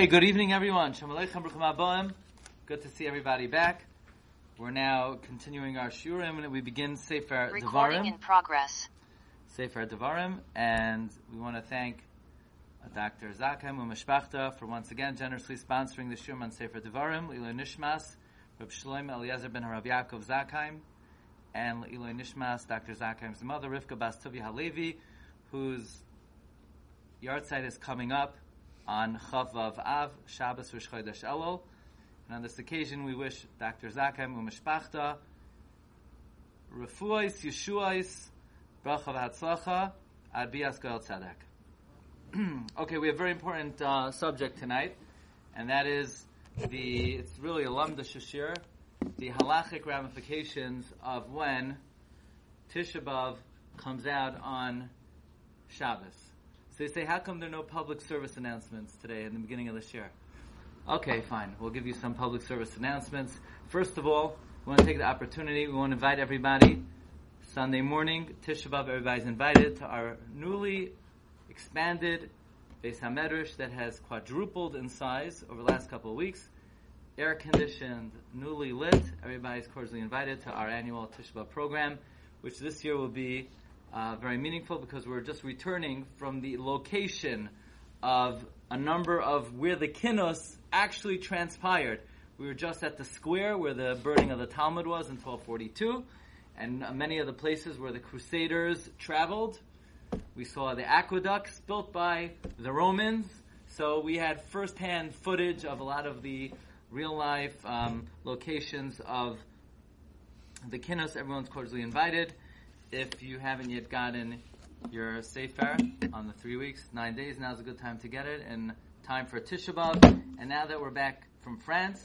Okay, good evening, everyone. Shalom Aleichem, Bruchim Aboim. Good to see everybody back. We're now continuing our shurim, and we begin Sefer Recording Devarim. in progress. Sefer Devarim, and we want to thank uh, Dr. Zakheim Umeshpachta for once again generously sponsoring the shurim on Sefer Devarim. Iloi Nishmas, Reb Shloim Eliezer ben Harav Yaakov Zakheim, and Iloi Nishmas, Dr. Zakheim's mother, Rivka Bas Tuvi Halevi, whose Yartzeit is coming up on Chav Vav Av, Shabbos Rosh Chodesh Elul. And on this occasion, we wish Dr. Zakheim Umeshpachta Refuais, Yeshuais, Bracha v'Hatzlacha, Ad Bias Goel Tzedek. Okay, we have a very important uh, subject tonight, and that is the, it's really a Lamda Shashir, the halachic ramifications of when Tisha B'Av comes out on Shabbos. They say, how come there are no public service announcements today in the beginning of this year? Okay, fine. We'll give you some public service announcements. First of all, we want to take the opportunity, we want to invite everybody Sunday morning, Tisha B'Av, everybody's invited to our newly expanded Beis HaMedrash that has quadrupled in size over the last couple of weeks. Air conditioned, newly lit. Everybody's cordially invited to our annual Tisha B'Av program, which this year will be uh, very meaningful because we're just returning from the location of a number of where the kinos actually transpired. We were just at the square where the burning of the Talmud was in 1242, and many of the places where the Crusaders traveled. We saw the aqueducts built by the Romans, so we had firsthand footage of a lot of the real life um, locations of the kinos. Everyone's cordially invited. If you haven't yet gotten your Sefer on the three weeks, nine days, now's a good time to get it and time for Tisha B'Av. And now that we're back from France,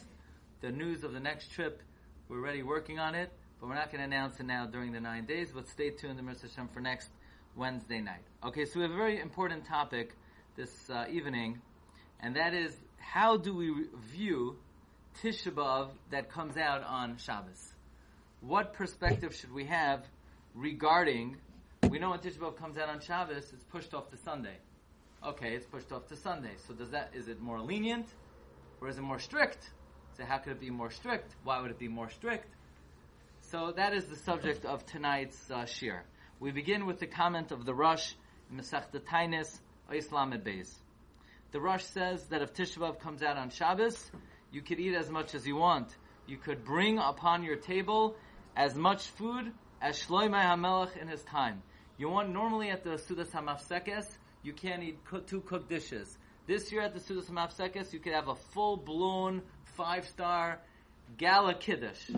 the news of the next trip, we're already working on it, but we're not going to announce it now during the nine days, but stay tuned, to Mr. Hashem, for next Wednesday night. Okay, so we have a very important topic this uh, evening, and that is how do we view Tisha B'Av that comes out on Shabbos? What perspective should we have regarding, we know when Tisha B'Av comes out on Shabbos, it's pushed off to Sunday. Okay, it's pushed off to Sunday. So does that, is it more lenient? Or is it more strict? So how could it be more strict? Why would it be more strict? So that is the subject of tonight's uh, shir. We begin with the comment of the Rosh, Masechta Tainis, Islam at Beis. The Rosh says that if Tisha B'Av comes out on Shabbos, you could eat as much as you want. You could bring upon your table as much food as Shloimeh HaMelech in his time. You want normally at the Sudas HaMafsekes, you can't eat two cooked dishes. This year at the Sudas HaMafsekes, you could have a full blown five star gala kiddush.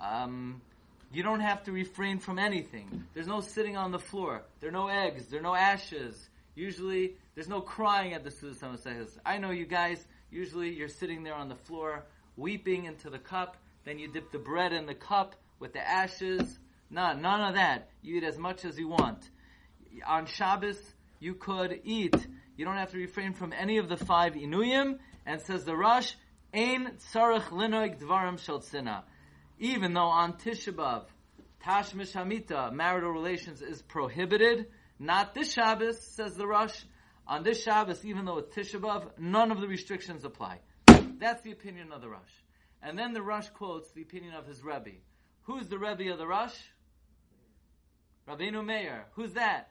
Um, you don't have to refrain from anything. There's no sitting on the floor. There are no eggs. There are no ashes. Usually, there's no crying at the Sudas HaMafsekes. I know you guys. Usually, you're sitting there on the floor, weeping into the cup. Then you dip the bread in the cup with the ashes. No, none of that. You eat as much as you want. On Shabbos, you could eat. You don't have to refrain from any of the five inuyim. And says the Rosh, Ein tzarech linoig dvarim shel. Even though on Tisha B'Av, Tashmish Hamita, marital relations is prohibited, not this Shabbos, says the Rosh. On this Shabbos, even though it's Tisha B'Av, none of the restrictions apply. That's the opinion of the Rosh. And then the Rosh quotes the opinion of his Rebbe. Who's the Rebbe of the Rush? Rabbeinu Meir. Who's that?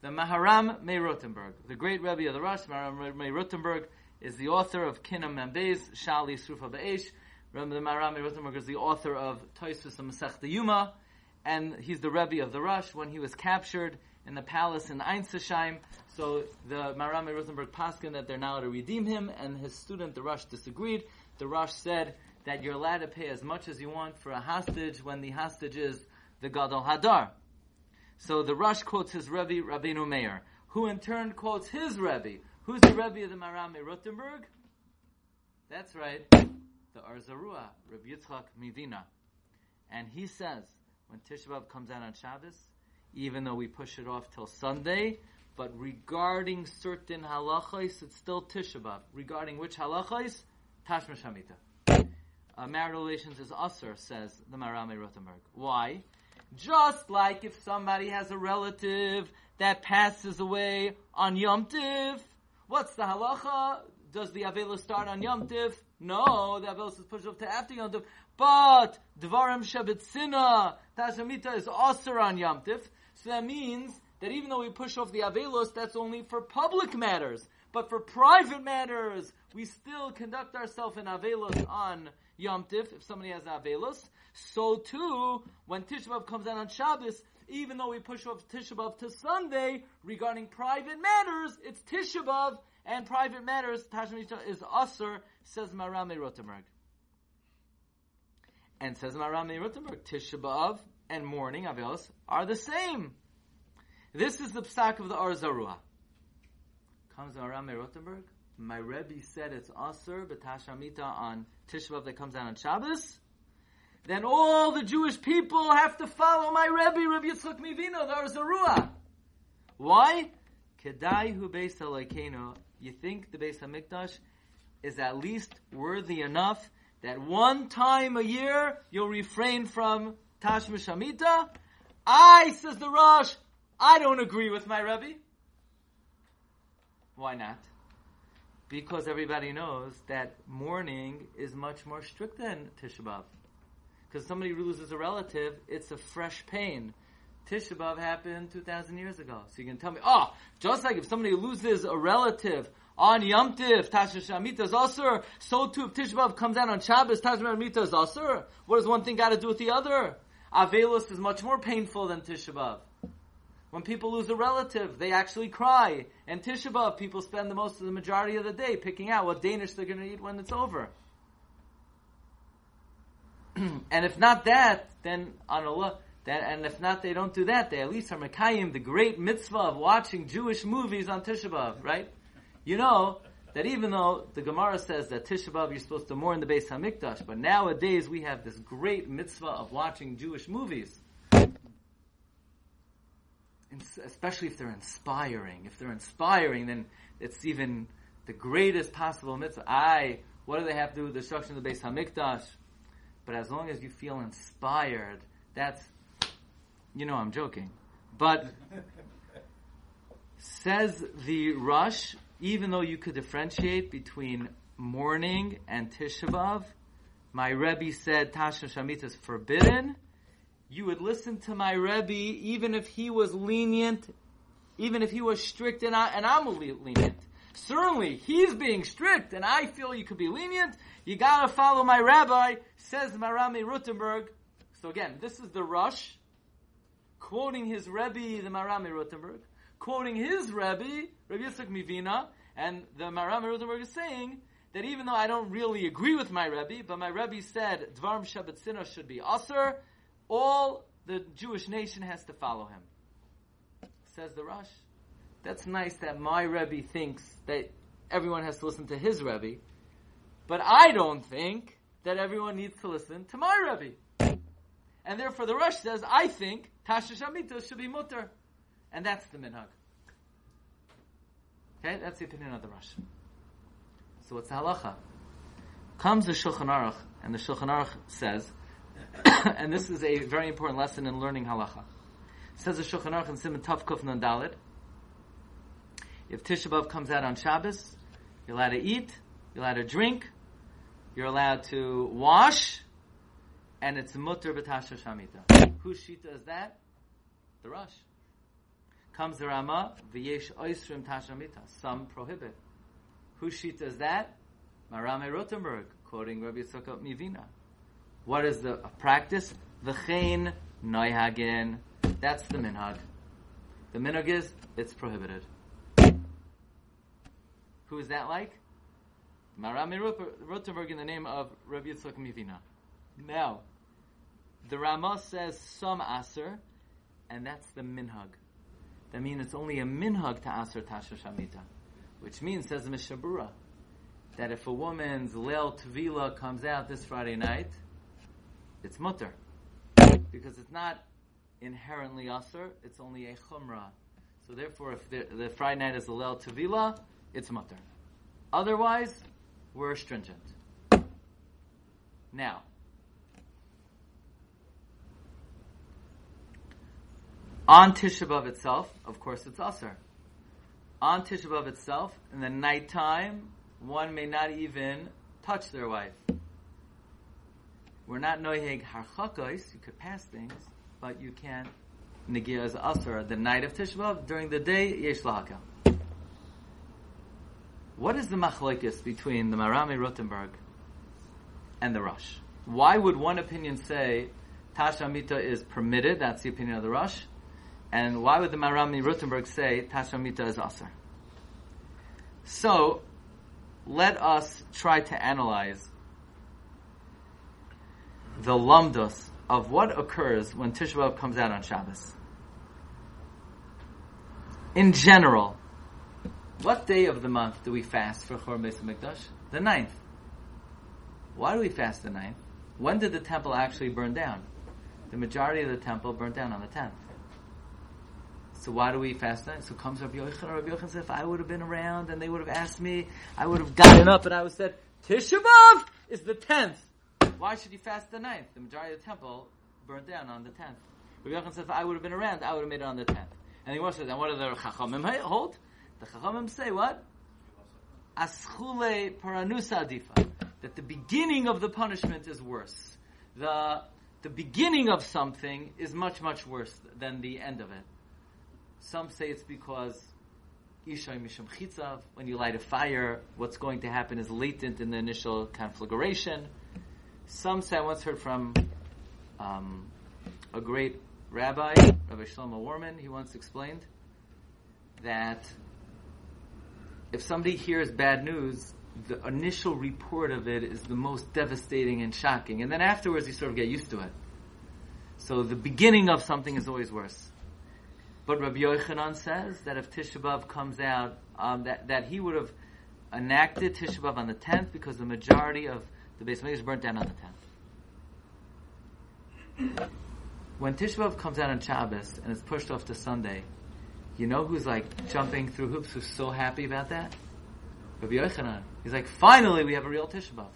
The Maharam Meir Rotenberg. The great Rebbe of the Rosh, Maharam Meir Rotenberg, is the author of Kinam Membez, Shali Srufa Be'esh. Remember the Maharam Meir Rotenberg is the author of Toisus and Masechta Yuma, and he's the Rebbe of the Rosh when he was captured in the palace in Ensisheim. So the Maharam Meir Rotenberg paskin that they're now to redeem him, and his student, the Rosh, disagreed. The Rosh said that you're allowed to pay as much as you want for a hostage when the hostage is the Gadol Hadar. So the Rosh quotes his Rebbe, Rabbeinu Meir, who in turn quotes his Rebbe. Who's the Rebbe of the Maharam Meir Rotenberg? That's right, the Arzarua, Rabbi Yitzchak Mivina. And he says, when Tisha comes out on Shabbos, even though we push it off till Sunday, but regarding certain halachos, it's still Tisha. Regarding which halachos? Hamita. Uh, marital relations is usher, says the Maharam Meir Rotenberg. Why? Just like if somebody has a relative that passes away on Yom Tiv, What's the halacha? Does the Avelos start on Yom Tiv? No, the Avelos is pushed up to after Yom Tiv. But Dvarim Shabetzina, Tashamita is also on Yom Tiv. So that means that even though we push off the Avelos, that's only for public matters. But for private matters, we still conduct ourselves in Avelos on Yom if somebody has Avelos. So too, when Tisha B'Av comes out on Shabbos, even though we push off Tisha B'Av to Sunday, regarding private matters, it's Tisha B'Av, and private matters, Tashmita is Usr, says Marame Rotenberg. And says Marame Rotenberg, Tisha B'Av and morning Avelos are the same. This is the psak of the Arzarua. Comes Marame Rotenberg. My Rebbe said it's Aser b'Tashamita on Tishbav that comes out on Shabbos. Then all the Jewish people have to follow my Rebbe, Rebbe Yitzchak Mivino, the Arzarua. Why? Kedai hu. You think the Beis Hamikdash is at least worthy enough that one time a year you'll refrain from Tashmish Hamita? I, says the Rosh, I don't agree with my Rebbe. Why not? Because everybody knows that mourning is much more strict than Tisha B'Av. Because somebody loses a relative, it's a fresh pain. Tisha B'Av happened 2,000 years ago. So you can tell me, oh, just like if somebody loses a relative on Yom Tiv, Tasha Shamita is so too if Tisha B'Av comes out on Shabbos, Tasha Shamita is. What does one thing got to do with the other? Avelus is much more painful than Tisha B'Av. When people lose a relative, they actually cry. And Tisha B'Av, people spend the most of the majority of the day picking out what Danish they're going to eat when it's over. and if not that, then on Allah, that, and if not, they don't do that. They at least are Mekayim, the great mitzvah of watching Jewish movies on Tisha B'Av, right? You know that even though the Gemara says that Tisha B'Av you're supposed to mourn the Beis Hamikdash, but nowadays we have this great mitzvah of watching Jewish movies especially if they're inspiring. If they're inspiring, then it's even the greatest possible mitzvah. I, what do they have to do with the destruction of the Beis Hamikdash? But as long as you feel inspired, that's, you know, I'm joking. But says the Rosh, even though you could differentiate between mourning and Tisha B'av, my Rebbe said Tasha Shamit is forbidden you would listen to my Rebbe even if he was lenient, even if he was strict and, I, and I'm lenient. Certainly, he's being strict and I feel you could be lenient. You gotta follow my rabbi, says Marami Rutenberg. So again, this is the Rush, quoting his Rebbe, the Marami Rutenberg, quoting his Rebbe, Rebbe Yitzchak Mivina, and the Marami Rutenberg is saying that even though I don't really agree with my Rebbe, but my Rebbe said Dvarm Shabbat should be Aser, all the Jewish nation has to follow him. Says the Rosh. That's nice that my Rebbe thinks that everyone has to listen to his Rebbe, but I don't think that everyone needs to listen to my Rebbe. And therefore the Rosh says, I think Tasha Shamita should be mutter. And that's the minhag. Okay, that's the opinion of the Rosh. So what's the halacha? Comes the Shulchan Aruch, and the Shulchan Aruch says, and this is a very important lesson in learning halacha. Says the Shulchan Aruch in Simon Tav Kuf. If Tisha comes out on Shabbos, you're allowed to eat, you're allowed to drink, you're allowed to wash, and it's mutter b'tasha shamita. Whose shita is that? The Rosh. Comes the Rama, v'yesh oisrim tashamita. Some prohibit. Whose shita is that? Marame Rotenberg, quoting Rabbi Yitzchak Mivina. What is the practice? V'chein noihagin. That's the minhag. The minhag is, it's prohibited. Who is that like? Marami Rotenberg in the name of Rabbi Yitzchak Mivina. Now, the Ramah says some aser, and that's the minhag. That means it's only a minhag to aser tasha shamita. Which means, says Mishnah Berurah, that if a woman's Leil Tvila comes out this Friday night, it's mutter. Because it's not inherently asr, it's only a chumrah. So therefore, if the, the Friday night is the Lel Tavila, it's mutter. Otherwise, we're stringent. Now, on Tisha B'Av itself, of course, it's Asr. on Tisha B'Av itself, in the nighttime, one may not even touch their wife. We're not noiheg harchakos, you could pass things, but you can't negia asr the night of Tisha during the day, yesh lahakel. What is the machlokes between the Marami Rothenberg and the Rosh? Why would one opinion say Tashamita is permitted? That's the opinion of the Rosh. And why would the Marami Rothenberg say Tashamita is Aser? So, let us try to analyze the lumdus of what occurs when Tisha comes out on Shabbos. In general, what day of the month do we fast for Chor Beis Mikdash? The ninth. Why do we fast the ninth? When did the temple actually burn down? The majority of the temple burned down on the tenth. So why do we fast then? So comes Rabbi Yochanan. Rabbi Yochanan said, if I would have been around and they would have asked me, I would have gotten up and I would have said, Tisha B'Av is the tenth. Why should you fast the ninth? The majority of the temple burned down on the tenth. Rabbi Yochanan said, if I would have been around, I would have made it on the tenth. And he says, and what do the Chachamim hold? The Chachamim say what? Aschule paranusa adifa. That the beginning of the punishment is worse. The, the beginning of something is much, much worse than the end of it. Some say it's because Ishay Misham Chitzav, when you light a fire, what's going to happen is latent in the initial conflagration. Some say, I once heard from um, a great rabbi, Rabbi Shlomo Wahrman, he once explained that if somebody hears bad news, the initial report of it is the most devastating and shocking. And then afterwards, you sort of get used to it. So the beginning of something is always worse. But Rabbi Yochanan says that if Tisha B'Av comes out, um, that, that he would have enacted Tisha B'Av on the 10th because the majority of the base is burnt down on the 10th. When Tisha B'Av comes out on Shabbos and it's pushed off to Sunday, you know who's like jumping through hoops who's so happy about that? Rabbi Yochanan. He's like, finally we have a real Tisha B'Av.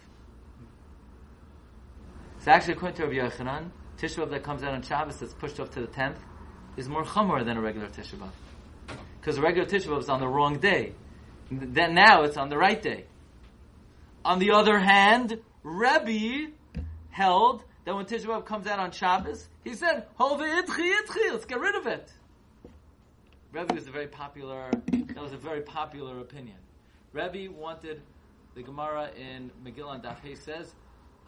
So actually according to Rabbi Yochanan, Tisha B'Av that comes out on Shabbos that's pushed off to the 10th is more chumor than a regular Tisha B'Av. Because a regular Tisha B'Av is on the wrong day. Then now it's on the right day. On the other hand, Rebbe held that when Tisha B'Av comes out on Shabbos, he said, Hove itchi itchi, let's get rid of it. Rebbe was a very popular, that was a very popular opinion. Rebbe wanted, the Gemara in Megillah and Daf says,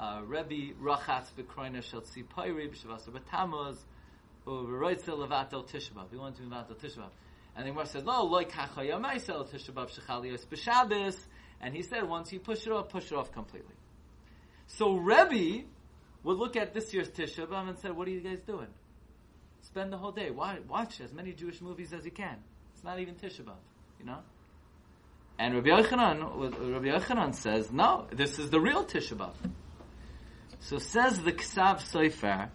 uh, Rebbe rachatz b'kroina shel tzipayri b'shavasa b'tamuz u'v'roitze levatel tishbav. He wanted to levatel tishbav. And the Gemara says, no, loy kachayamaisel tishbav shechalios b'shabes. And he said, once you push it off, push it off completely. So Rebbe would look at this year's Tisha B'Av and said, what are you guys doing? Spend the whole day. Watch as many Jewish movies as you can. It's not even Tisha B'Av, you know? And Rabbi Yochanan, Rabbi Yochanan says, no, this is the real Tisha B'Av. So says the Ksav Sofer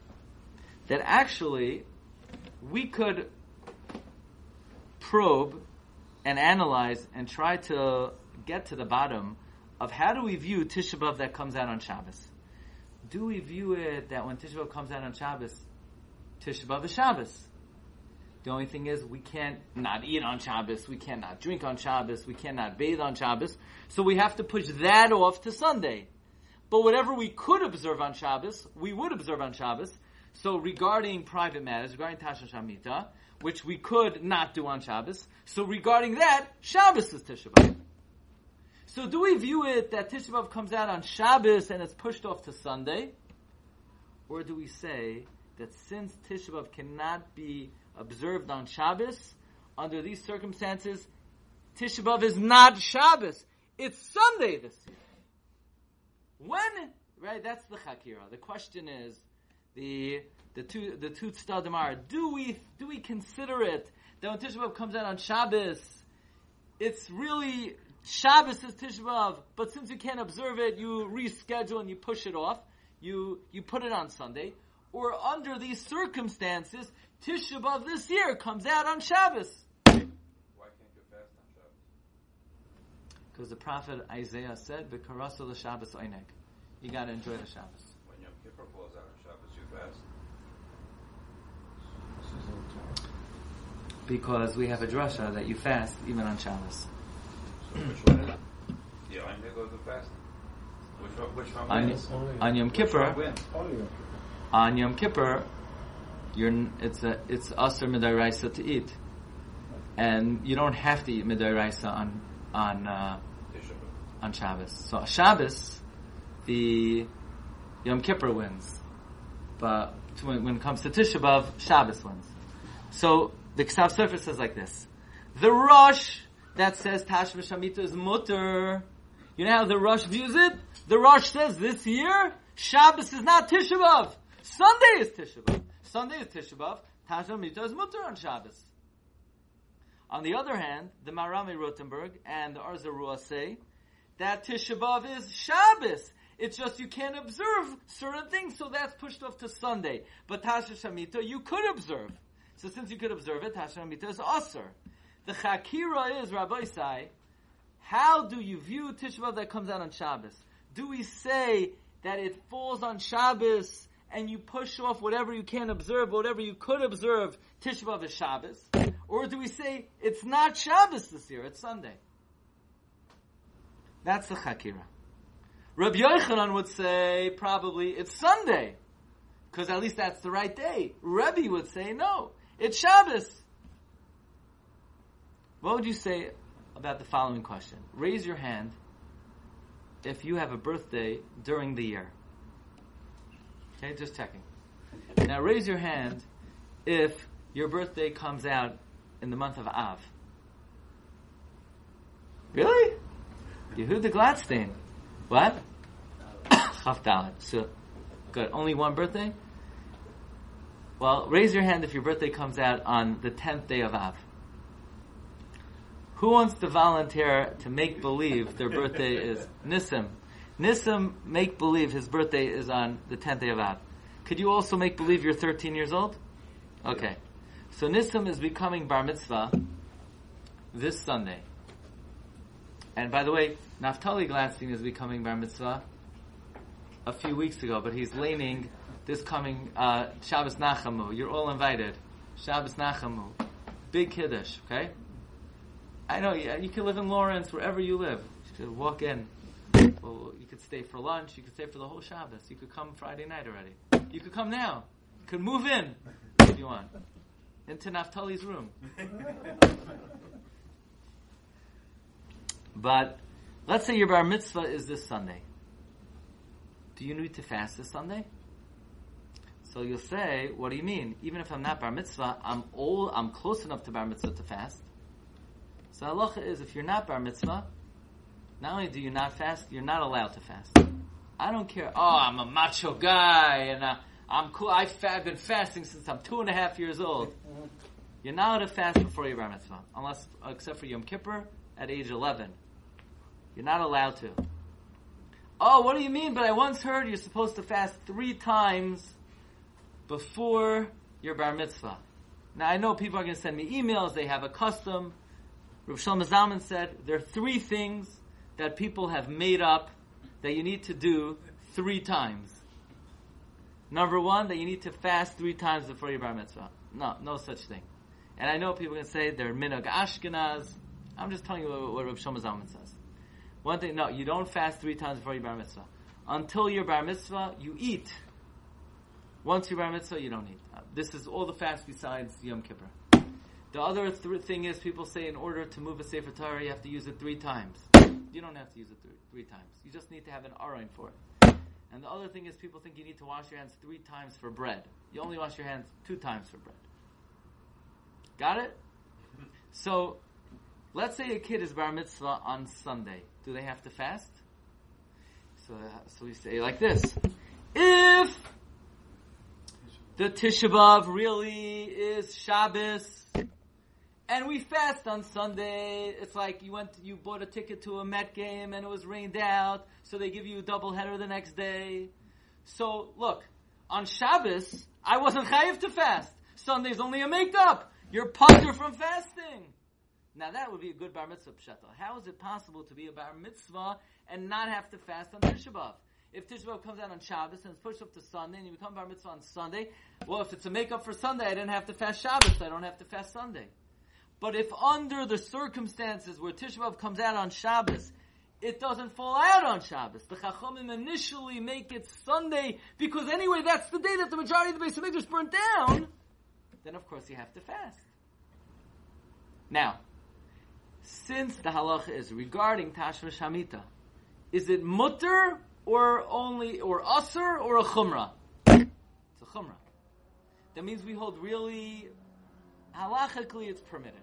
that actually we could probe and analyze and try to get to the bottom of how do we view Tisha B'Av that comes out on Shabbos. Do we view it that when Tisha B'Av comes out on Shabbos, Tisha B'Av is Shabbos? The only thing is we can't not eat on Shabbos, we cannot drink on Shabbos, we cannot bathe on Shabbos, so we have to push that off to Sunday. But whatever we could observe on Shabbos, we would observe on Shabbos. So regarding private matters, regarding Tasha Shamita, which we could not do on Shabbos, so regarding that, Shabbos is Tisha B'Av. So do we view it that Tisha B'Av comes out on Shabbos and it's pushed off to Sunday? Or do we say that since Tisha B'Av cannot be observed on Shabbos, under these circumstances, Tisha B'Av is not Shabbos. It's Sunday this year. When, right, that's the Chakira. The question is, the, the two, the two tzadim are, do we, do we consider it that when Tisha B'Av comes out on Shabbos, it's really Shabbos is Tisha B'Av, but since you can't observe it, you reschedule and you push it off. You, you put it on Sunday. Or under these circumstances, Tisha B'Av this year comes out on Shabbos. Why can't you fast on Shabbos? Because the prophet Isaiah said, "B'karasa l'Shabbos oinek." You got to enjoy the Shabbos. When Yom Kippur falls out on Shabbos, you fast. because we have a drasha that you fast even on Shabbos. So which one is it? Yeah, I'm gonna go to fast. Which one? Which one On, wins? on Yom Which Kippur, one wins? Only on Yom Kippur, you're it's a it's aser midaraisa to eat, and you don't have to eat midaraisa on on uh, on Shabbos. So Shabbos, the Yom Kippur wins, but to- when, when it comes to Tisha B'av, Shabbos wins. So the Ksav Sofer says like this: the Rosh that says Tashma Shamita is mutter. You know how the Rosh views it? The Rosh says this year Shabbos is not Tisha B'av. Sunday is Tisha B'av. Sunday is Tisha B'av. Shamita is mutter on Shabbos. On the other hand, the Marami Rotenberg and the Arza Ruah say that Tisha B'av is Shabbos. It's just you can't observe certain things, so that's pushed off to Sunday. But Tasha Shamita, you could observe. So since you could observe it, Tasha Shamita is Aser. The Chakira is, Rabbi Sai, how do you view Tisha B'av that comes out on Shabbos? Do we say that it falls on Shabbos and you push off whatever you can observe, whatever you could observe, Tisha B'av is Shabbos? Or do we say it's not Shabbos this year, it's Sunday? That's the Chakira. Rabbi Yochanan would say probably it's Sunday, because at least that's the right day. Rebbe would say no, it's Shabbos. What would you say about the following question? Raise your hand if you have a birthday during the year. Okay, just checking. Now raise your hand if your birthday comes out in the month of Av. Really? Yehuda Gladstein. What? Chaf Dalet. So, good. Only one birthday? Well, raise your hand if your birthday comes out on the 10th day of Av. Who wants to volunteer to make believe their birthday is Nissim? Nissim make believe his birthday is on the 10th day of Av. Could you also make believe you're 13 years old? Okay. So Nissim is becoming bar mitzvah this Sunday. And by the way, Naftali Gladstein is becoming bar mitzvah a few weeks ago, but he's laning this coming uh, Shabbos Nachamu. You're all invited. Shabbos Nachamu. Big Kiddush, okay? I know, yeah, you can live in Lawrence, wherever you live. You could walk in. Well, you could stay for lunch. You could stay for the whole Shabbos. You could come Friday night already. You could come now. You could move in if you want into Naftali's room. But let's say your bar mitzvah is this Sunday. Do you need to fast this Sunday? So you'll say, what do you mean? Even if I'm not bar mitzvah, I'm old, I'm close enough to bar mitzvah to fast. So halacha is if you're not bar mitzvah, not only do you not fast, you're not allowed to fast. I don't care. Oh, I'm a macho guy and uh, I'm cool. I've been fasting since I'm two and a half years old. You're not allowed to fast before your bar mitzvah, unless except for Yom Kippur at age 11. You're not allowed to. Oh, what do you mean? But I once heard you're supposed to fast three times before your bar mitzvah. Now I know people are going to send me emails. They have a custom. Rav Shlomo Zalman said there are three things that people have made up that you need to do three times. Number one, that you need to fast three times before your bar mitzvah. No, no such thing. And I know people to say they're minhag Ashkenaz. I'm just telling you what, what Rav Shlomo Zalman says. One thing, no, you don't fast three times before your bar mitzvah. Until your bar mitzvah, you eat. Once your bar mitzvah, you don't eat. Uh, this is all the fast besides Yom Kippur. The other th- thing is, people say in order to move a Sefer Torah, you have to use it three times. You don't have to use it three, three times. You just need to have an arain for it. And the other thing is, people think you need to wash your hands three times for bread. You only wash your hands two times for bread. Got it? So, let's say a kid is bar mitzvah on Sunday. Do they have to fast? So, so we say like this: If the Tisha B'av really is Shabbos, and we fast on Sunday. It's like you went, you bought a ticket to a Met game and it was rained out, so they give you a double header the next day. So look, on Shabbos, I wasn't chayiv to fast. Sunday's only a make up. You're putter from fasting. Now that would be a good bar mitzvah pshata. How is it possible to be a bar mitzvah and not have to fast on Tisha B'av? If Tisha B'av comes out on Shabbos and it's pushed up to Sunday and you become bar mitzvah on Sunday, well, if it's a make up for Sunday, I didn't have to fast Shabbos, so I don't have to fast Sunday. But if under the circumstances where Tisha comes out on Shabbos, it doesn't fall out on Shabbos. The Chachamim initially make it Sunday because anyway that's the day that the majority of the Beis Hamikdash burnt down. Then of course you have to fast. Now, since the halacha is regarding Tashmish Hamita, is it mutter or only or usr or a chumrah? It's a chumrah. That means we hold really halachically it's permitted.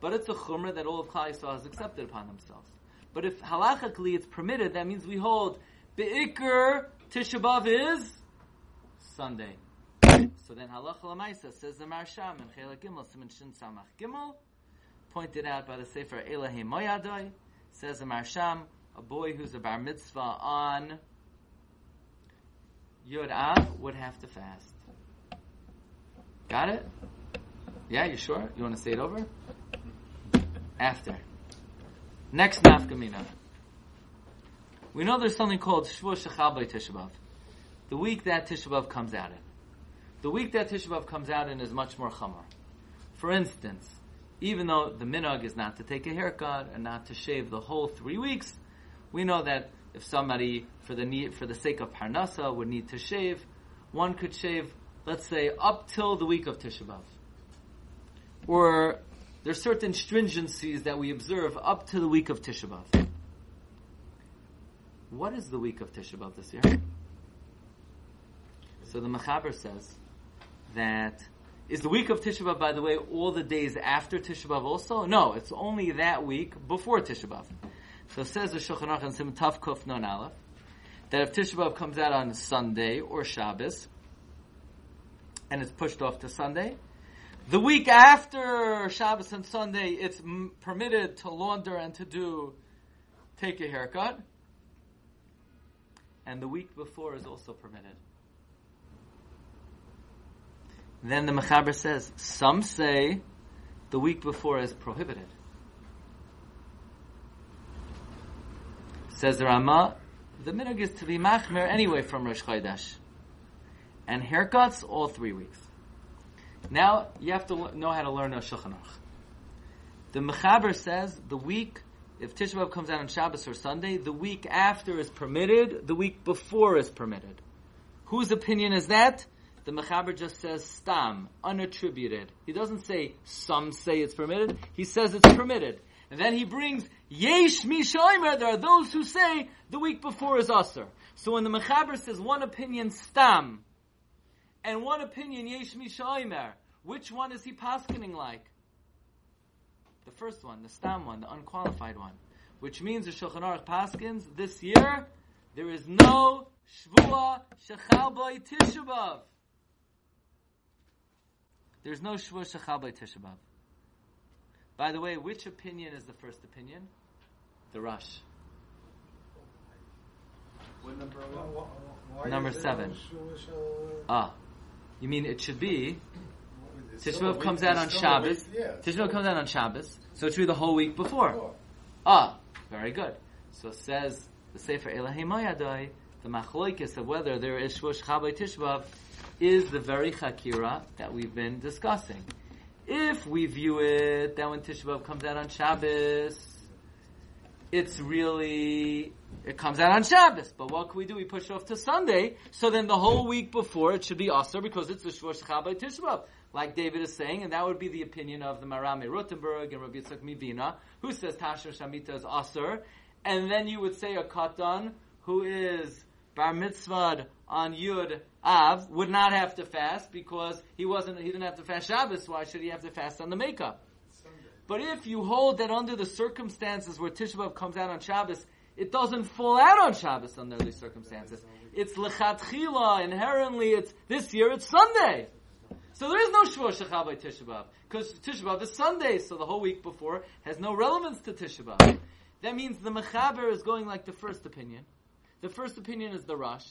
But it's a chumrah that all of Klal Yisrael has accepted upon themselves. But if halachically it's permitted, that means we hold be'ikr Tisha B'av is Sunday. So then halacha lamaisa says the Marsham in Chelak Gimel Siman Shin Samach Gimel, pointed out by the Sefer Elahim Moyadoi, says the Marsham, a boy who's a bar mitzvah on Yud Av would have to fast. Got it? Yeah, you sure? You want to say it over? After. Next nafkamina. We know there's something called Shvuah Shechal by Tisha B'Av. The week that Tisha B'Av comes out in. The week that Tisha B'Av comes out in is much more chamor. For instance, even though the minhag is not to take a haircut and not to shave the whole three weeks, we know that if somebody, for the need, for the sake of parnasa, would need to shave, one could shave, let's say, up till the week of Tisha B'Av. Or there's certain stringencies that we observe up to the week of Tisha B'Av. What is the week of Tisha B'Av this year? So the Mechaber says that is the week of Tisha B'av, by the way, all the days after Tisha B'av also? No, it's only that week before Tisha B'av. So it says the Shulchan Aruch and Sim Tav Kuf Non Aleph that if Tisha B'av comes out on Sunday or Shabbos and it's pushed off to Sunday, the week after Shabbos and Sunday, it's m- permitted to launder and to do take a haircut, and the week before is also permitted. Then the Mechaber says, some say the week before is prohibited. Says the Rama, the minhag is to be machmer anyway from Rosh Chodesh. And haircuts, all three weeks. Now, you have to know how to learn a Shulchan. The Mechaber says the week, if Tisha B'Av comes out on Shabbos or Sunday, the week after is permitted, the week before is permitted. Whose opinion is that? The Mechaber just says stam, unattributed. He doesn't say some say it's permitted. He says it's permitted. And then he brings yesh mishoimer. There are those who say the week before is usher. So when the Mechaber says one opinion stam, and one opinion yesh mishoimer, which one is he paskening like? The first one, the stam one, the unqualified one, which means the Shulchan Aruch paskins this year there is no shvua shechal by Tisha B'av. There's no shvua shechal by Tisha B'av. By the way, which opinion is the first opinion? The Rosh. What number Why- Number seven. Ah, you mean it should be it's Tisha still a B'av week- comes out on Shabbos. Yeah. Tisha B'av comes out on Shabbos, so it should be the whole week before. Ah, very good. So says the Sefer Elahim Mayadai, the machloikis of whether there is Shvush Chabay Tishbav is the very Chakira that we've been discussing. If we view it that when Tishbav comes out on Shabbos, it's really, it comes out on Shabbos. But what can we do? We push it off to Sunday, so then the whole week before it should be Aser because it's the Shvush Chabay Tishbav. Like David is saying, and that would be the opinion of the Marame Rottenberg and Rabbi Yitzchak Mivina, who says Tasher Shamita is Aser, and then you would say a Katan, who is Bar Mitzvah on Yud Av, would not have to fast because he wasn't, he didn't have to fast Shabbos, why should he have to fast on the makeup? But if you hold that under the circumstances where Tisha B'Av comes out on Shabbos, it doesn't fall out on Shabbos under these circumstances. It's lechatchila, inherently it's, this year it's Sunday. So there is no Shvuah Shechal by Tisha Because Tisha B'Av is Sunday, so the whole week before has no relevance to Tisha B'Av. That means the Mechaber is going like the first opinion. The first opinion is the Rosh,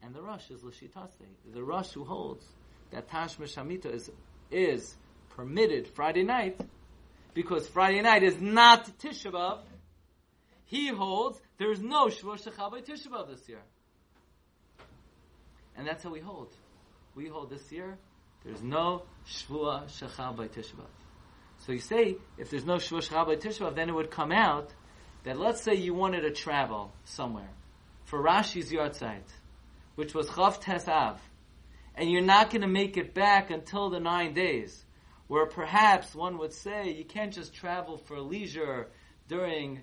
and the Rosh is Lashitase. The Rosh who holds that Tashma Shamita is, is permitted Friday night, because Friday night is not Tisha B'Av, he holds there is no Shvuah Shechal by Tisha this year. And that's how we hold. We hold this year There's no Shvua by Tisha B'Av. So you say, if there's no Shechal by Tisha B'Av, then it would come out that let's say you wanted to travel somewhere for Rashi's Yartzeit, which was Chav Tes Av, and you're not going to make it back until the nine days, where perhaps one would say you can't just travel for leisure during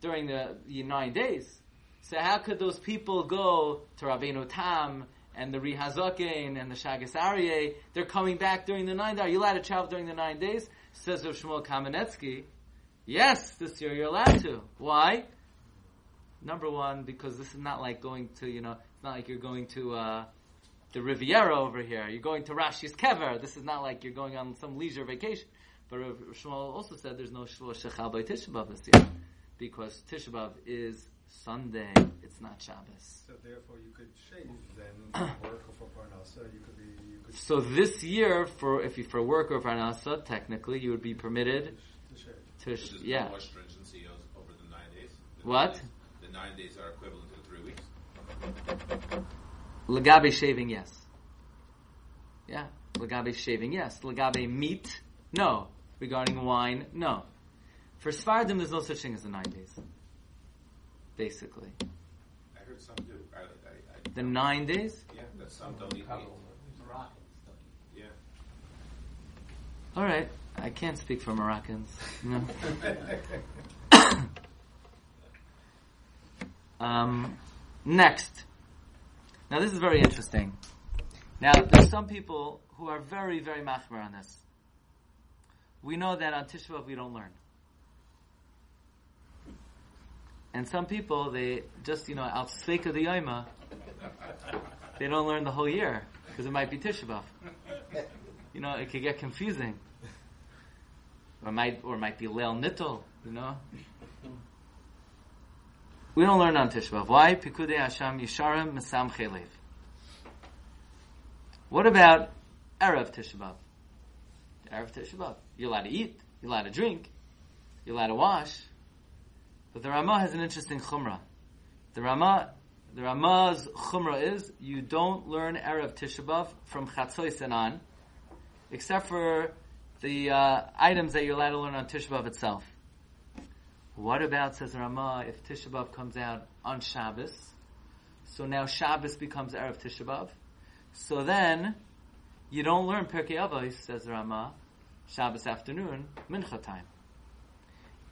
during the, nine days. So how could those people go to Rabbeinu Tam and the Rihazakin and the Shagas Aryeh? They're coming back during the nine days. Are you allowed to travel during the nine days? Says Rav Shmuel Kamenetsky. Yes, this year you're allowed to. Why? Number one, because this is not like going to, you know, it's not like you're going to uh, the Riviera over here. You're going to Rashi's Kever. This is not like you're going on some leisure vacation. But Rav Shmuel also said there's no Shvua Shechal this year because Tisha B'Av is Sunday. It's not Shabbos. So therefore, you could shave then work for parnasa. You could be. You could So this year, for if you for work or Parnasa, technically you would be permitted to shave. to sh- There's yeah. more stringency over the nine days. The What? nine days- The nine days are equivalent to three weeks. Lagabe shaving, yes. Yeah. Lagabe shaving, yes. Lagabe meat, no. Regarding wine, no. For Sfardim, there's no such thing as the nine days. Basically. I heard some do. I, I, I, The nine days? yeah, that some don't eat meat. Yeah. Alright. I can't speak for Moroccans. No. um, next. Now this is very interesting. Now there's some people who are very, very machmer on this. We know that on Tisha B'Av we don't learn. And some people, they just, you know, out sake of the Yoma, they don't learn the whole year because it might be Tisha You know, it could get confusing. Or might, or might be Leil Nittel, you know. We don't learn on Tisha Why? Pikudei Hashem Yisharim Mesam Chelev. What about Erev Tisha? Erev Tisha. You're allowed to eat. You're allowed to drink. You're allowed to wash. But the Ramah has an interesting chumrah. The Ramah, the Ramah's chumrah is you don't learn Erev tishabav from Chatzos and except for the uh, items that you're allowed to learn on tishabav itself. What about, says the Ramah, if tishabav comes out on Shabbos? So now Shabbos becomes Erev tishabav. So then, you don't learn Pirkei Avos, says the Ramah, Shabbos afternoon, Mincha time.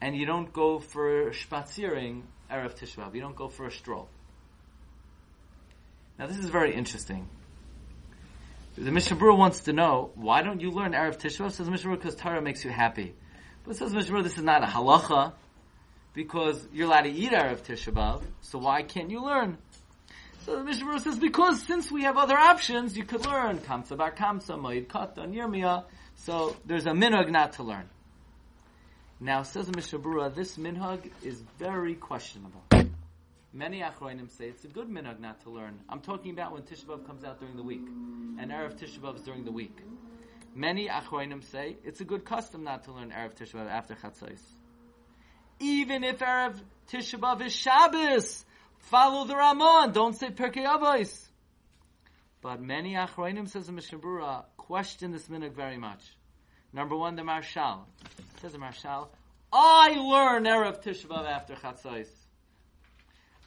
And you don't go for spaziering Erev Tisha You don't go for a stroll. Now this is very interesting. The Mishnah Berurah wants to know, why don't you learn Erev Tisha B'Av? Says Mishnah Berurah, because Torah makes you happy. But says Mishnah Berurah, this is not a halacha, because you're allowed to eat Erev Tisha so why can't you learn? So the Mishnah Berurah says, because since we have other options, you could learn Kamsa Bar Kamsa, Moed Katan, Yirmiyah, so there's a minhag not to learn. Now, says the Mishnah Berurah, this minhag is very questionable. Many Achroinim say it's a good minhag not to learn. I'm talking about when Tisha comes out during the week, and Erev Tisha is during the week. Many Achroinim say it's a good custom not to learn Erev Tisha after Chatzos. Even if Erev Tisha is Shabbos, follow the Ramon. Don't say Pirkei Avos. But many Achroinim, says the Mishnah Berurah, question this minhag very much. Number one, the Marshal. Says the Marshal, I learn Erev Tisha B'Av after Chatzos.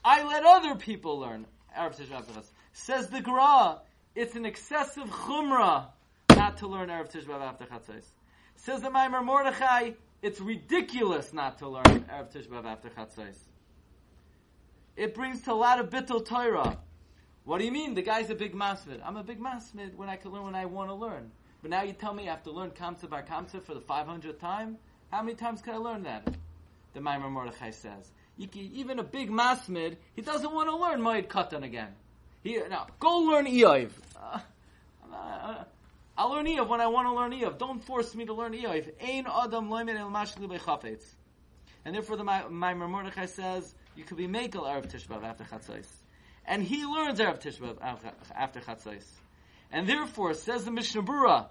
I let other people learn Erev Tisha B'Av after Chatzos. Says the Gra, it's an excessive chumrah not to learn Erev Tisha B'Av after Chatzos. Says the Maimer Mordechai, it's ridiculous not to learn Erev Tisha B'Av after Chatzos. It brings to a lot of bittul Torah. What do you mean? The guy's a big masmid. I'm a big masmid when I can learn when I want to learn. But now you tell me I have to learn Kamsa Bar Kamsa for the 500th time? How many times can I learn that? The Maimer Mordechai says. Even a big masmid, he doesn't want to learn Moed Katan again. He, now, go learn Eiv. Uh, uh, I'll learn Eiv when I want to learn Eiv. Don't force me to learn Eiv. Ein Adam loimen el mashli bechafetz. And therefore the Ma- Maimer Mordechai says, you could be Mekel Erev Tishbav after Chatzos. And he learns Erev Tishbav after Chatzos. And therefore, says the Mishnah Berurah,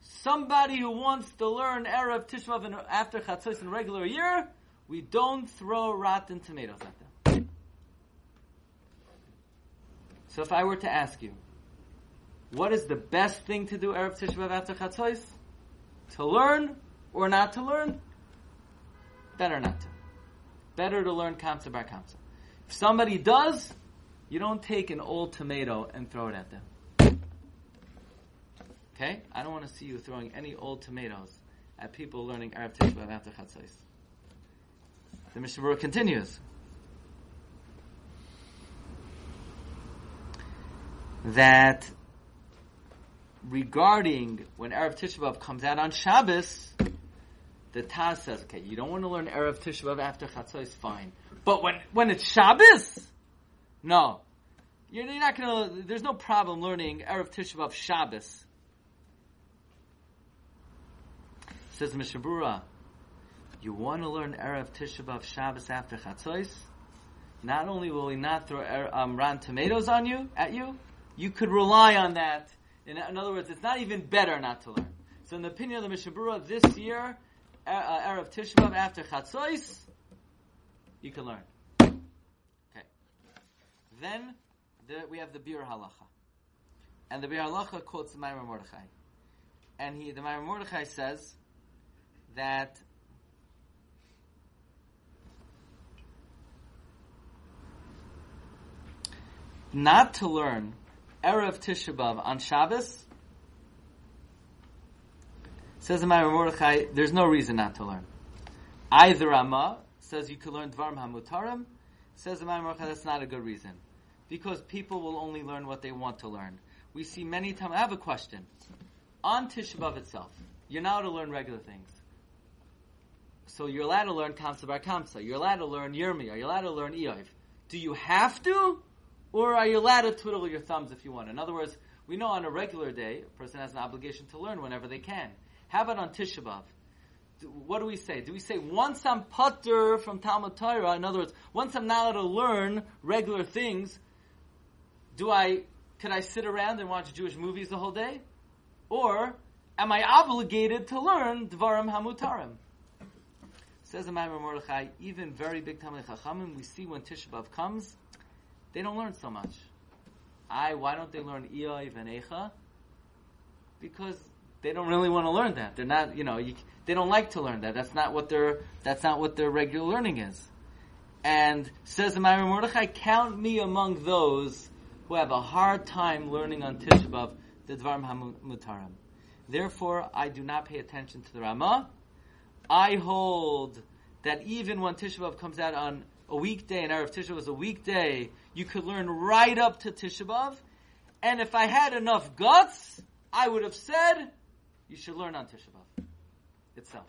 somebody who wants to learn Erev Tishbav in- after Chatzos in a regular year, we don't throw rotten tomatoes at them. So if I were to ask you, What is the best thing to do Erev Tisha B'Av after Chatzos? To learn or not to learn? Better not to. Better to learn Kamsa Bar Kamsa. If somebody does, you don't take an old tomato and throw it at them. Okay? I don't want to see you throwing any old tomatoes at people learning Erev Tisha after Chatzos. The Mishnah continues. That regarding when Erev Tisha B'Av comes out on Shabbos, the Taz says, okay, you don't want to learn Erev Tisha B'Av after Chatzos, fine. But when, when it's Shabbos, no. You're, you're not gonna, there's no problem learning Erev Tisha Shabbos. Says Mishnah Berurah, you want to learn Erev Tisha Shabbos after Chatzos? Not only will he not throw er, um, tomatoes on you, at you, you could rely on that. In, in, other words, it's not even better not to learn. So in the opinion of the Mishnah Berurah, this year, uh, Erev Tisha after Chatzos, you can learn. Okay. Then we have the Biur Halacha. And the Biur Halacha quotes the Ma'amar Mordechai. And he, the Ma'amar Mordechai says that not to learn Erev Tisha on Shabbos says the Ma'amar Mordechai, there's no reason not to learn. Either Rama says you could learn Dvarim Hamutarim, says the Ma'amar Mordechai, that's not a good reason. Because people will only learn what they want to learn. We see many times, I have a question. On Tisha B'Av itself, you're now to learn regular things. So you're allowed to learn Kamsa Bar Kamsa. You're allowed to learn Yirmiyah. You're allowed to learn Iyov. Do you have to? Or are you allowed to twiddle your thumbs if you want? In other words, we know on a regular day, a person has an obligation to learn whenever they can. How about on Tisha B'Av? What do we say? Do we say once I'm putter from Talmud Torah? In other words, once I'm not allowed to learn regular things, do I could I sit around and watch Jewish movies the whole day, or am I obligated to learn Dvarim Hamutarim? Says the Ma'amar Mordechai, even very big Talmud Chachamim, we see when Tisha B'Av comes, they don't learn so much. I, why don't they learn Iyov and? Because they don't really want to learn that. They're not, you know, you, they don't like to learn that. That's not what their, that's not what their regular learning is. And says the Ma'amar Mordechai, count me among those who have a hard time learning on Tisha B'Av the Dvarim HaMutarim. Therefore, I do not pay attention to the Ramah. I hold that even when Tisha B'Av comes out on a weekday, and Erev Tisha was a weekday, you could learn right up to Tisha B'Av. And if I had enough guts, I would have said, you should learn on Tisha B'Av itself.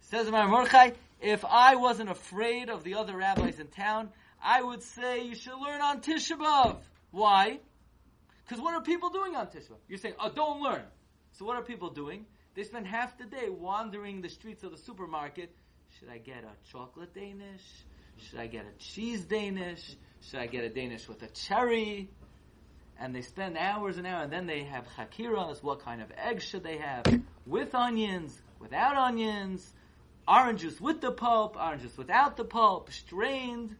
Says Mordechai, if I wasn't afraid of the other rabbis in town, I would say you should learn on Tisha B'Av. Why? Because what are people doing on Tisha B'Av? You're saying, oh, don't learn. So what are people doing? They spend half the day wandering the streets of the supermarket. Should I get a chocolate Danish? Should I get a cheese Danish? Should I get a Danish with a cherry? And they spend hours and hours, and then they have chakiras. What kind of eggs should they have? With onions, without onions, orange juice with the pulp, orange juice without the pulp, strained.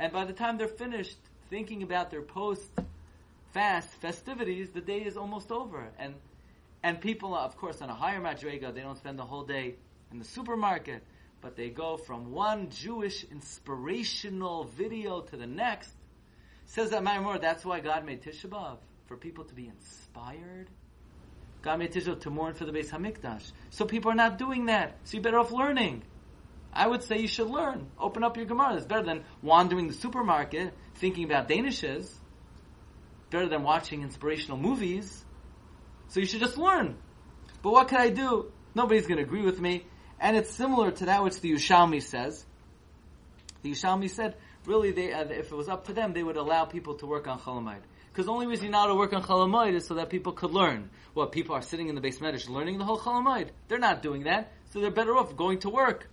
And by the time they're finished thinking about their post fast festivities, the day is almost over. And and people, of course, on a higher madrega, they don't spend the whole day in the supermarket, but they go from one Jewish inspirational video to the next. Says that Ma'amar, that's why God made Tisha B'Av, for people to be inspired. God made Tisha to mourn for the Beis Hamikdash. So people are not doing that. So you're better off learning. I would say you should learn. Open up your Gemara. It's better than wandering the supermarket thinking about Danishes. Better than watching inspirational movies. So you should just learn. But what can I do? Nobody's going to agree with me. And it's similar to that which the Yerushalmi says. The Yerushalmi said, really, they, uh, if it was up to them, they would allow people to work on Chol Hamoed. Because the only reason you're not to work on Chol Hamoed is so that people could learn. Well, people are sitting in the base medish learning the whole Chol Hamoed. They're not doing that, so they're better off going to work.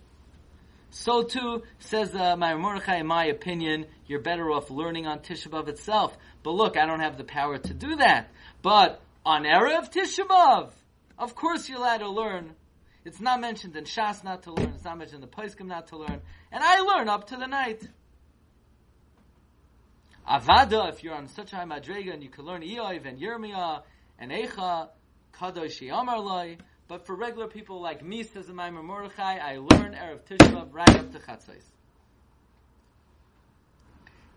So too, says uh, my Mordechai, in my opinion, you're better off learning on Tisha B'Av itself. But look, I don't have the power to do that. But on Erev Tisha B'Av, of course you're allowed to learn. It's not mentioned in Shas not to learn. It's not mentioned in the Poskim not to learn. And I learn up to the night. Avada, if you're on such a high madrega and you can learn Iyov and Yirmiyah and Eicha, Kadosh Yamar Loi. But for regular people like me, says the Ma'amar Mordechai, I learn Erev Tishbav right up to Chatzos.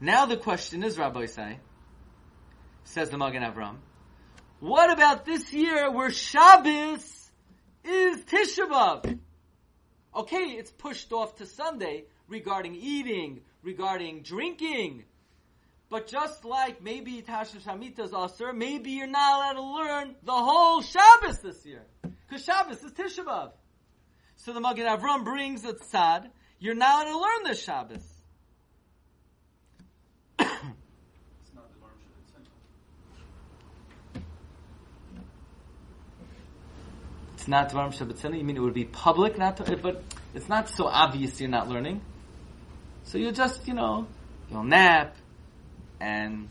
Now the question is, Rabbi Say, says the Magen Avram, what about this year where Shabbos is Tisha B'Av? Okay, it's pushed off to Sunday regarding eating, regarding drinking. But just like maybe Tashmish Hamita's Aser, maybe you're not allowed to learn the whole Shabbos this year. Because Shabbos is Tisha B'Av. So the Magen Avram brings a tzad, you're not going to learn this Shabbos. It's not the Dvarim Shabbatzin. It's not Dvarim Shabbatzina. You mean it would be public, not to, but it's not so obvious you're not learning. So you'll just, you know, you'll nap, and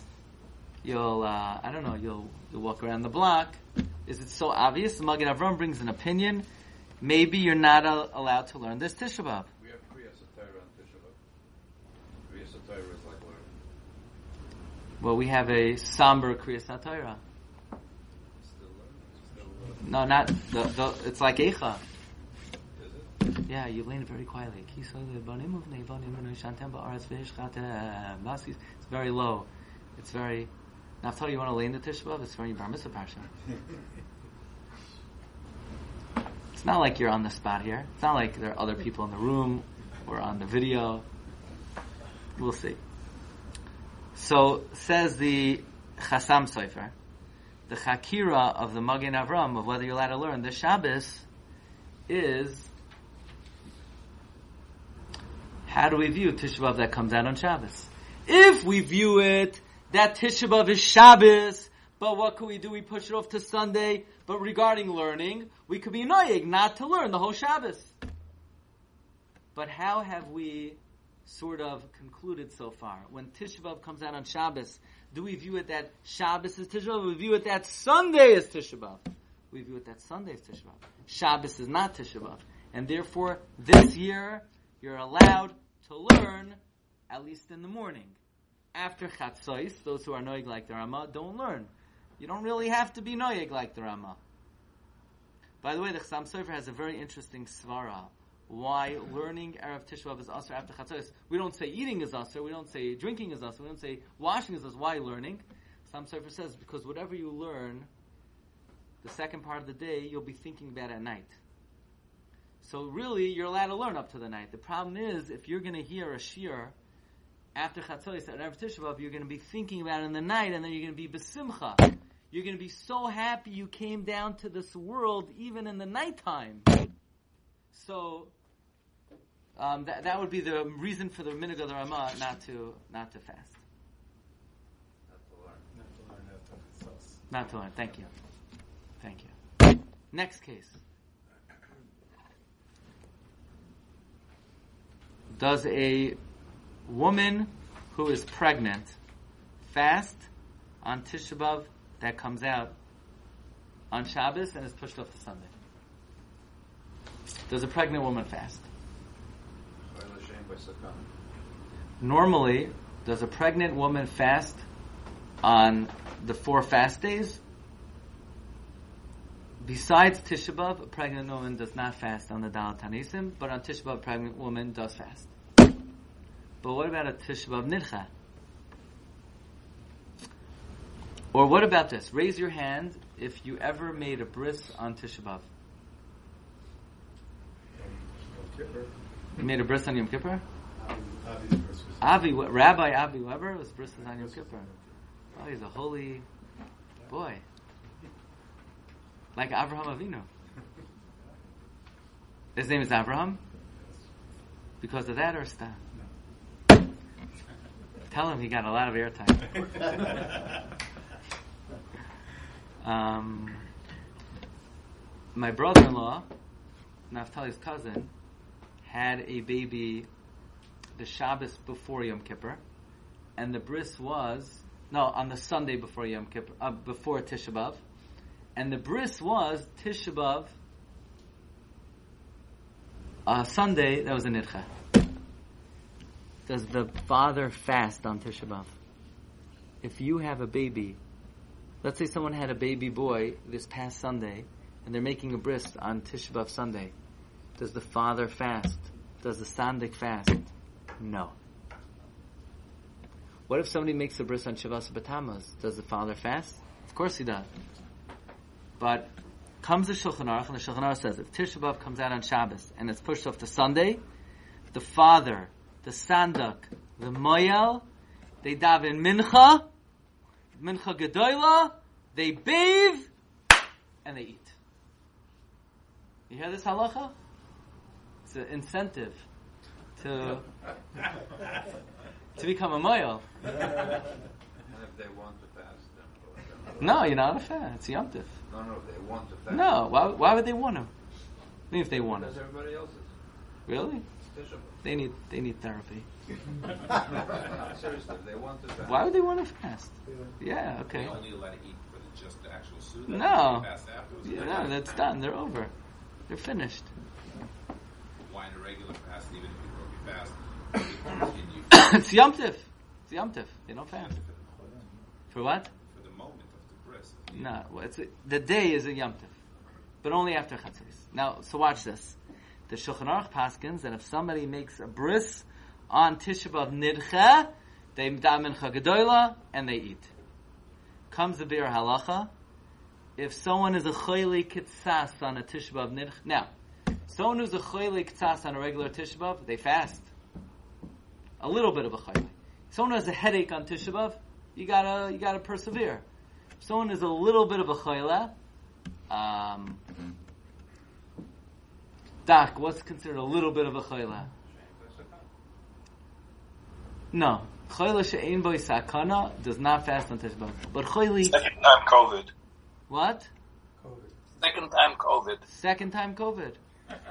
you'll, uh, I don't know, you'll you'll walk around the block. Is it so obvious? The Magen Avram brings an opinion. Maybe you're not uh, allowed to learn this Tisha B'av. We have Kriya Satira and Tisha B'Av. Kriya Satira is like learning. Well, we have a somber Kriya Satira. Still learning. Still learning. No, not the, the. It's like Eicha. Yeah, you lean very quietly. It's very low. It's very. Naftali, you want to lean the Tishbav? It's very Bar Mitzvah Parsha. It's not like you're on the spot here. It's not like there are other people in the room or on the video. We'll see. So says the Chasam Sofer, the Chakira of the Magen Avram of whether you're allowed to learn the Shabbos is how do we view Tisha B'Av that comes out on Shabbos? If we view it that Tisha B'Av is Shabbos, but what can we do? We push it off to Sunday. But regarding learning, we could be annoying not to learn the whole Shabbos. But how have we sort of concluded so far? When Tisha B'Av comes out on Shabbos, do we view it that Shabbos is Tisha B'Av? We view it that Sunday is Tisha B'Av. We view it that Sunday is Tisha B'Av. Shabbos is not Tisha B'Av. And therefore, this year, you're allowed to learn at least in the morning. After Chatzos, those who are noig like the Rama don't learn. You don't really have to be noig like the Rama. By the way, the Chassam Sofer has a very interesting svara. Why learning Erev Tisha is asr after Chatzos. We don't say eating is asr, we don't say drinking is asr, we don't say washing is asr. Why learning? Chassam Sofer says, because whatever you learn, the second part of the day, you'll be thinking about at night. So really, you're allowed to learn up to the night. The problem is, if you're going to hear a shiur after Chatzos at Erev Tisha you're going to be thinking about it in the night, and then you're going to be besimcha. You're going to be so happy you came down to this world even in the nighttime. So um, that that would be the reason for the minig of the Ramah not to not to fast, not to learn. Thank you, thank you. Next case. Does a woman who is pregnant fast on Tisha B'Av that comes out on Shabbos and is pushed off to Sunday? Does a pregnant woman fast? Normally, does a pregnant woman fast on the four fast days? Besides Tisha B'Av, a pregnant woman does not fast on the Dal Tanisim, but on Tisha B'Av, a pregnant woman does fast. But what about a Tisha Nidcha? Or what about this? Raise your hand if you ever made a bris on Tisha B'Av. You made a bris on Yom Kippur? Avi, Rabbi Avi Weber was bris on Yom Kippur. Oh, he's a holy boy. Like Abraham Avinu. His name is Abraham? Because of that or Stan? Tell him he got a lot of airtime. Um, my brother-in-law, Naftali's cousin, had a baby the Shabbos before Yom Kippur, and the bris was no on the Sunday before Yom Kippur, uh, before Tisha B'av, and the bris was Tisha B'av. Uh, Sunday that was a nidcha. Does the father fast on Tisha B'av? if you have a baby, let's say someone had a baby boy this past Sunday, and they're making a bris on Tisha B'av Sunday, does the father fast? Does the sandik fast? No. What if somebody makes a bris on Shavas B'Tammuz? Does the father fast? Of course he does. But comes the Shulchan Aruch, and the Shulchan Aruch says if Tisha B'av comes out on Shabbos and it's pushed off to Sunday, the father, the sandak, the moyel, they daven mincha, mincha gedoyla, they bathe, and they eat. You hear this halacha? It's an incentive to to become a moyel. And if they want to fast, then No, you're not a fan. It's Yom Tif. no, no, if they want to fast. No, why, why would they want to? I mean, if they want to. As everybody else is. Really? They need they need therapy. Seriously, they want to fast. Why would they want to fast? Yeah, okay. They only let it eat for the, just the actual suda. No. Yeah, no, that's done. They're over. They're finished. Why in a regular fast, even if you broke your fast, it's Yom Tif. It's Yom Tif. They don't fast. For what? for the moment of the bris. No, well, it's the day is a Yom Tif, but only after Chatzos. Now, so watch this. The Shulchan Aruch paskins that if somebody makes a bris on Tisha B'av Nidcha, they daven Chagadoila and they eat. Comes the Biur Halacha. If someone is a choyli kitzas on a Tisha B'av Nidcha, now, someone who's a choyli kitzas on a regular Tisha B'av, they fast. A little bit of a choyli. Someone has a headache on Tisha B'av, you gotta, you gotta persevere. Someone is a little bit of a choyla, um, Dak, what's considered a little bit of a choyla? No. Choyla she'ein boy sakana does not fast on Tisha B'av. But choyli, Second time COVID. what? COVID. Second time COVID. Second time COVID. Sounds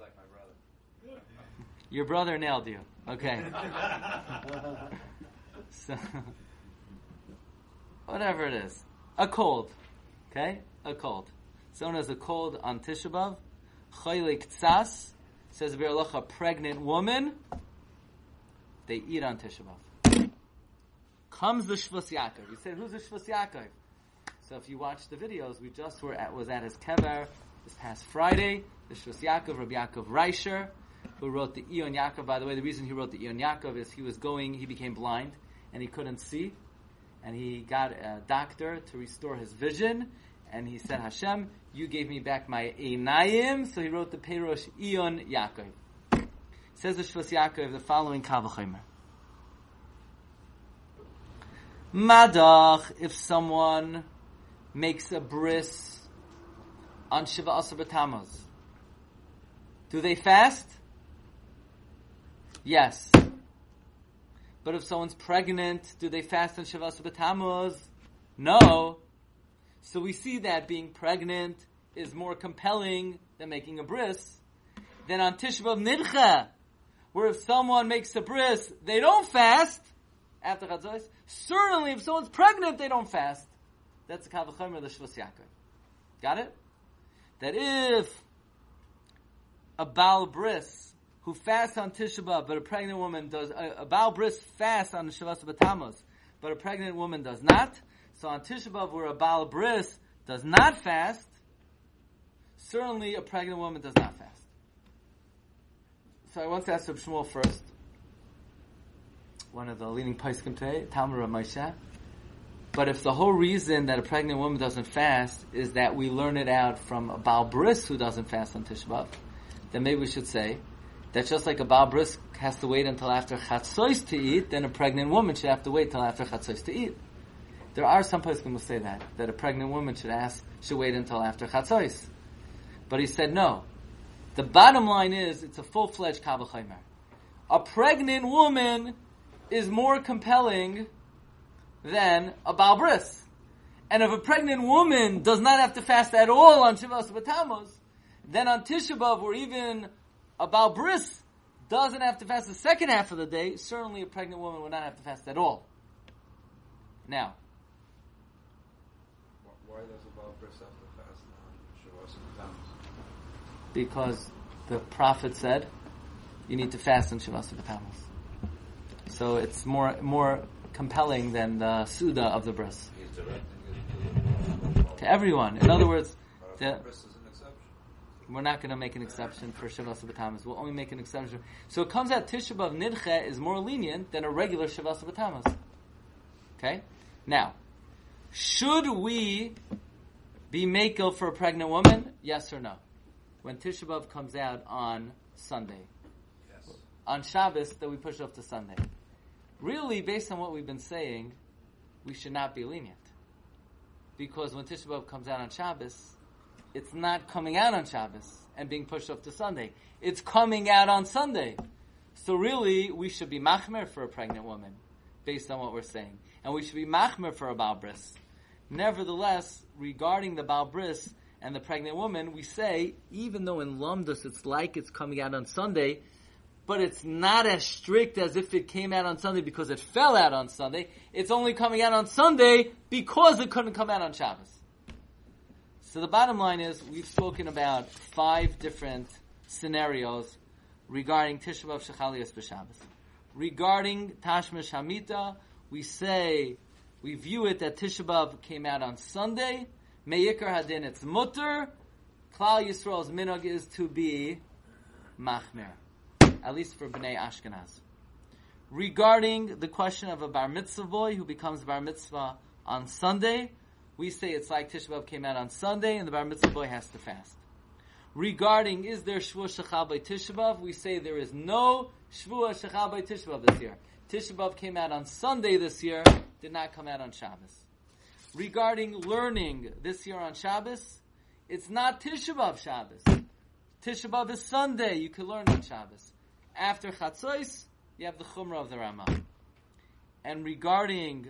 like my brother. Your brother nailed you. Okay. so, whatever it is. A cold. Okay? A cold. Someone has a cold on Tisha B'Av. Choyle ktsas. Says Bir a pregnant woman. They eat on Tisha B'Av. Comes the Shvus Yaakov. You said, who's the Shvus Yaakov? So if you watch the videos, we just were at, was at his kever this past Friday. The Shvus Yaakov, Rabbi Yaakov Reisher, who wrote the Iyun Yaakov. By the way, the reason he wrote the Iyun Yaakov is he was going, he became blind, and he couldn't see. And he got a doctor to restore his vision. And he said, Hashem, you gave me back my Einayim. So he wrote the Perosh Iyun Yaakov. Says the Shvus Yaakov the following Kavachimer. Madach, if someone makes a bris on Shiva Asar B'Tammuz, do they fast? Yes. But if someone's pregnant, do they fast on Shiva Asar B'Tammuz? No. So we see that being pregnant is more compelling than making a bris than on Tisha B'Av Nidcha, where if someone makes a bris, they don't fast after Chatzos. Certainly, if someone's pregnant, they don't fast. That's the Kavachomer of the Shvus Yaakov. Got it? That if a Baal Bris who fasts on Tisha but a pregnant woman does, a, a Baal Bris fasts on Shavas B'Tammuz, but a pregnant woman does not, so on Tisha B'Av where a Baal Bris does not fast, certainly a pregnant woman does not fast. So I want to ask Reb Shmuel Fuerst, one of the leading poskim today, Talmud Rav. But if the whole reason that a pregnant woman doesn't fast is that we learn it out from a Baal Bris who doesn't fast on Tisha B'Av, then maybe we should say that just like a Baal Bris has to wait until after Chatzos to eat, then a pregnant woman should have to wait till after Chatzos to eat. There are some poskim who say that that a pregnant woman should ask should wait until after Chatzos. But he said no. The bottom line is it's a full fledged Kavachaymer. A pregnant woman is more compelling than a Baal Bris. And if a pregnant woman does not have to fast at all on Shiva B'Tammuz, then on Tisha B'Av or even a Baal Bris doesn't have to fast the second half of the day, certainly a pregnant woman would not have to fast at all. Now, Wh- Why does a Baal Bris have to fast on Shavuos and Tammuz? Because the prophet said you need to fast on Shavas B'Tammuz. So it's more more compelling than the Suda of the bris. He's directing it to, everyone. In other words, the, Bris is an exception. we're not going to make an exception for Shavas B'Tamas. We'll only make an exception. So it comes out Tisha B'Av Nidche is more lenient than a regular Shavas B'Tamas. Okay? Now, should we be makel for a pregnant woman? Yes or no? When Tisha B'Av comes out on Sunday. Yes. On Shabbos, that we push off to Sunday. Really, based on what we've been saying, we should not be lenient. Because when Tisha B'Av comes out on Shabbos, it's not coming out on Shabbos and being pushed off to Sunday. It's coming out on Sunday. So really, we should be machmer for a pregnant woman, based on what we're saying. And we should be machmer for a Baal Bris. Nevertheless, regarding the Baal Bris and the pregnant woman, we say, even though in Lumdus it's like it's coming out on Sunday, but it's not as strict as if it came out on Sunday because it fell out on Sunday. It's only coming out on Sunday because it couldn't come out on Shabbos. So the bottom line is, we've spoken about five different scenarios regarding Tisha B'Av Shechalias B'Shabbos. Regarding Tashmish Hamita, we say, we view it that Tisha B'Av came out on Sunday. Me'ikar Hadin, it's mutter. Klal Yisrael's minog is to be machmer. At least for Bnei Ashkenaz. Regarding the question of a bar mitzvah boy who becomes bar mitzvah on Sunday, we say it's like Tisha B'Av came out on Sunday and the bar mitzvah boy has to fast. Regarding is there Shvuah Shechal by Tisha B'Av, we say there is no Shvuah Shechal by Tisha B'Av this year. Tisha B'Av came out on Sunday this year, did not come out on Shabbos. Regarding learning this year on Shabbos, it's not Tisha B'Av Shabbos. Tisha B'Av is Sunday, you can learn on Shabbos. After Chatzos, you have the Chumrah of the Ramah. And regarding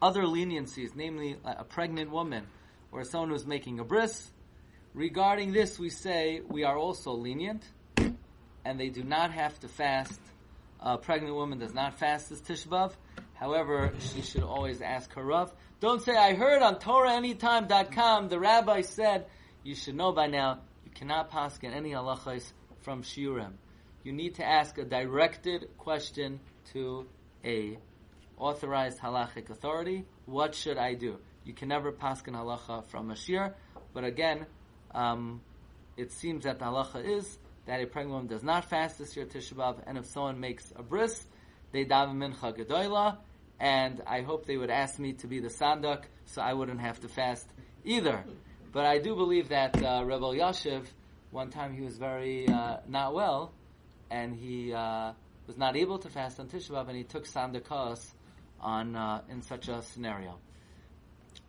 other leniencies, namely a pregnant woman or someone who's making a bris. Regarding this, we say we are also lenient, and they do not have to fast. A pregnant woman does not fast this Tishbav. However, she should always ask her Rav. Don't say, I heard on TorahAnytime.com the rabbi said, you should know by now, you cannot pass in any halachas from Shiurim. You need to ask a directed question to a authorized halachic authority. What should I do? You can never paskin halacha from a shiur, but again, um, it seems that the halacha is that a pregnant woman does not fast this year Tisha and if someone makes a bris, they daven mincha gedoyla, and I hope they would ask me to be the sandak, so I wouldn't have to fast either. But I do believe that uh, Reb Elyashiv, one time he was very uh, not well, and he uh, was not able to fast on Tisha and he took sandakas on uh, in such a scenario.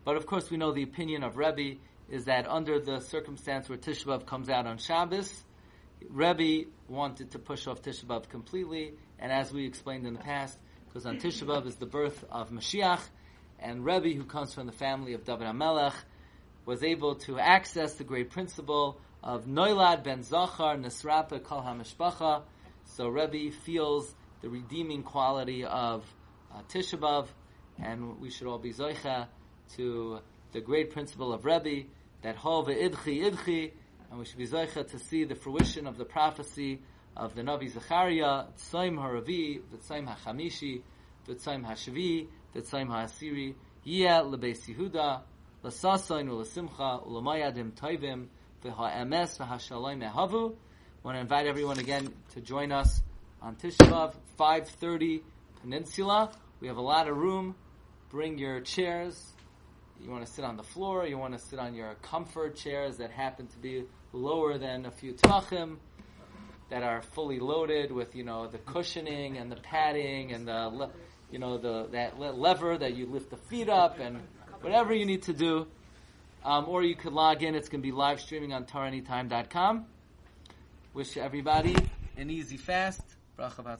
But of course, we know the opinion of Rebbe is that under the circumstance where Tisha comes out on Shabbos, Rebbe wanted to push off Tisha B'av completely, and as we explained in the past, because on Tisha B'av is the birth of Mashiach, and Rebbe, who comes from the family of David HaMelech, was able to access the great principle of Noilad ben Zachar Nisrapa Kol HaMishpacha. So Rebbe feels the redeeming quality of uh, Tisha B'av, and we should all be Zoicha to the great principle of Rebbe, that Hov idchi idchi, and we should be Zoicha to see the fruition of the prophecy of the Navi Zechariah, Tzaim HaRavi, V'tzaim HaChamishi, V'tzaim HaShvi, V'tzaim HaAsiri, Yeh Lebeis Yehuda, L'sasain U'Lesimcha, U'Lemayadim Toivim, V'Ha'emes V'Ha'Shalom Ehavu. I want to invite everyone again to join us on Tisha B'Av, 5.30 Peninsula. We have a lot of room. Bring your chairs. You want to sit on the floor. You want to sit on your comfort chairs that happen to be lower than a few tachim, that are fully loaded with you know the cushioning and the padding and the you know the that le- lever that you lift the feet up and whatever you need to do. Um, or you could log in. It's going to be live streaming on TorahAnytime.com. Wish everybody an easy fast. Bracha.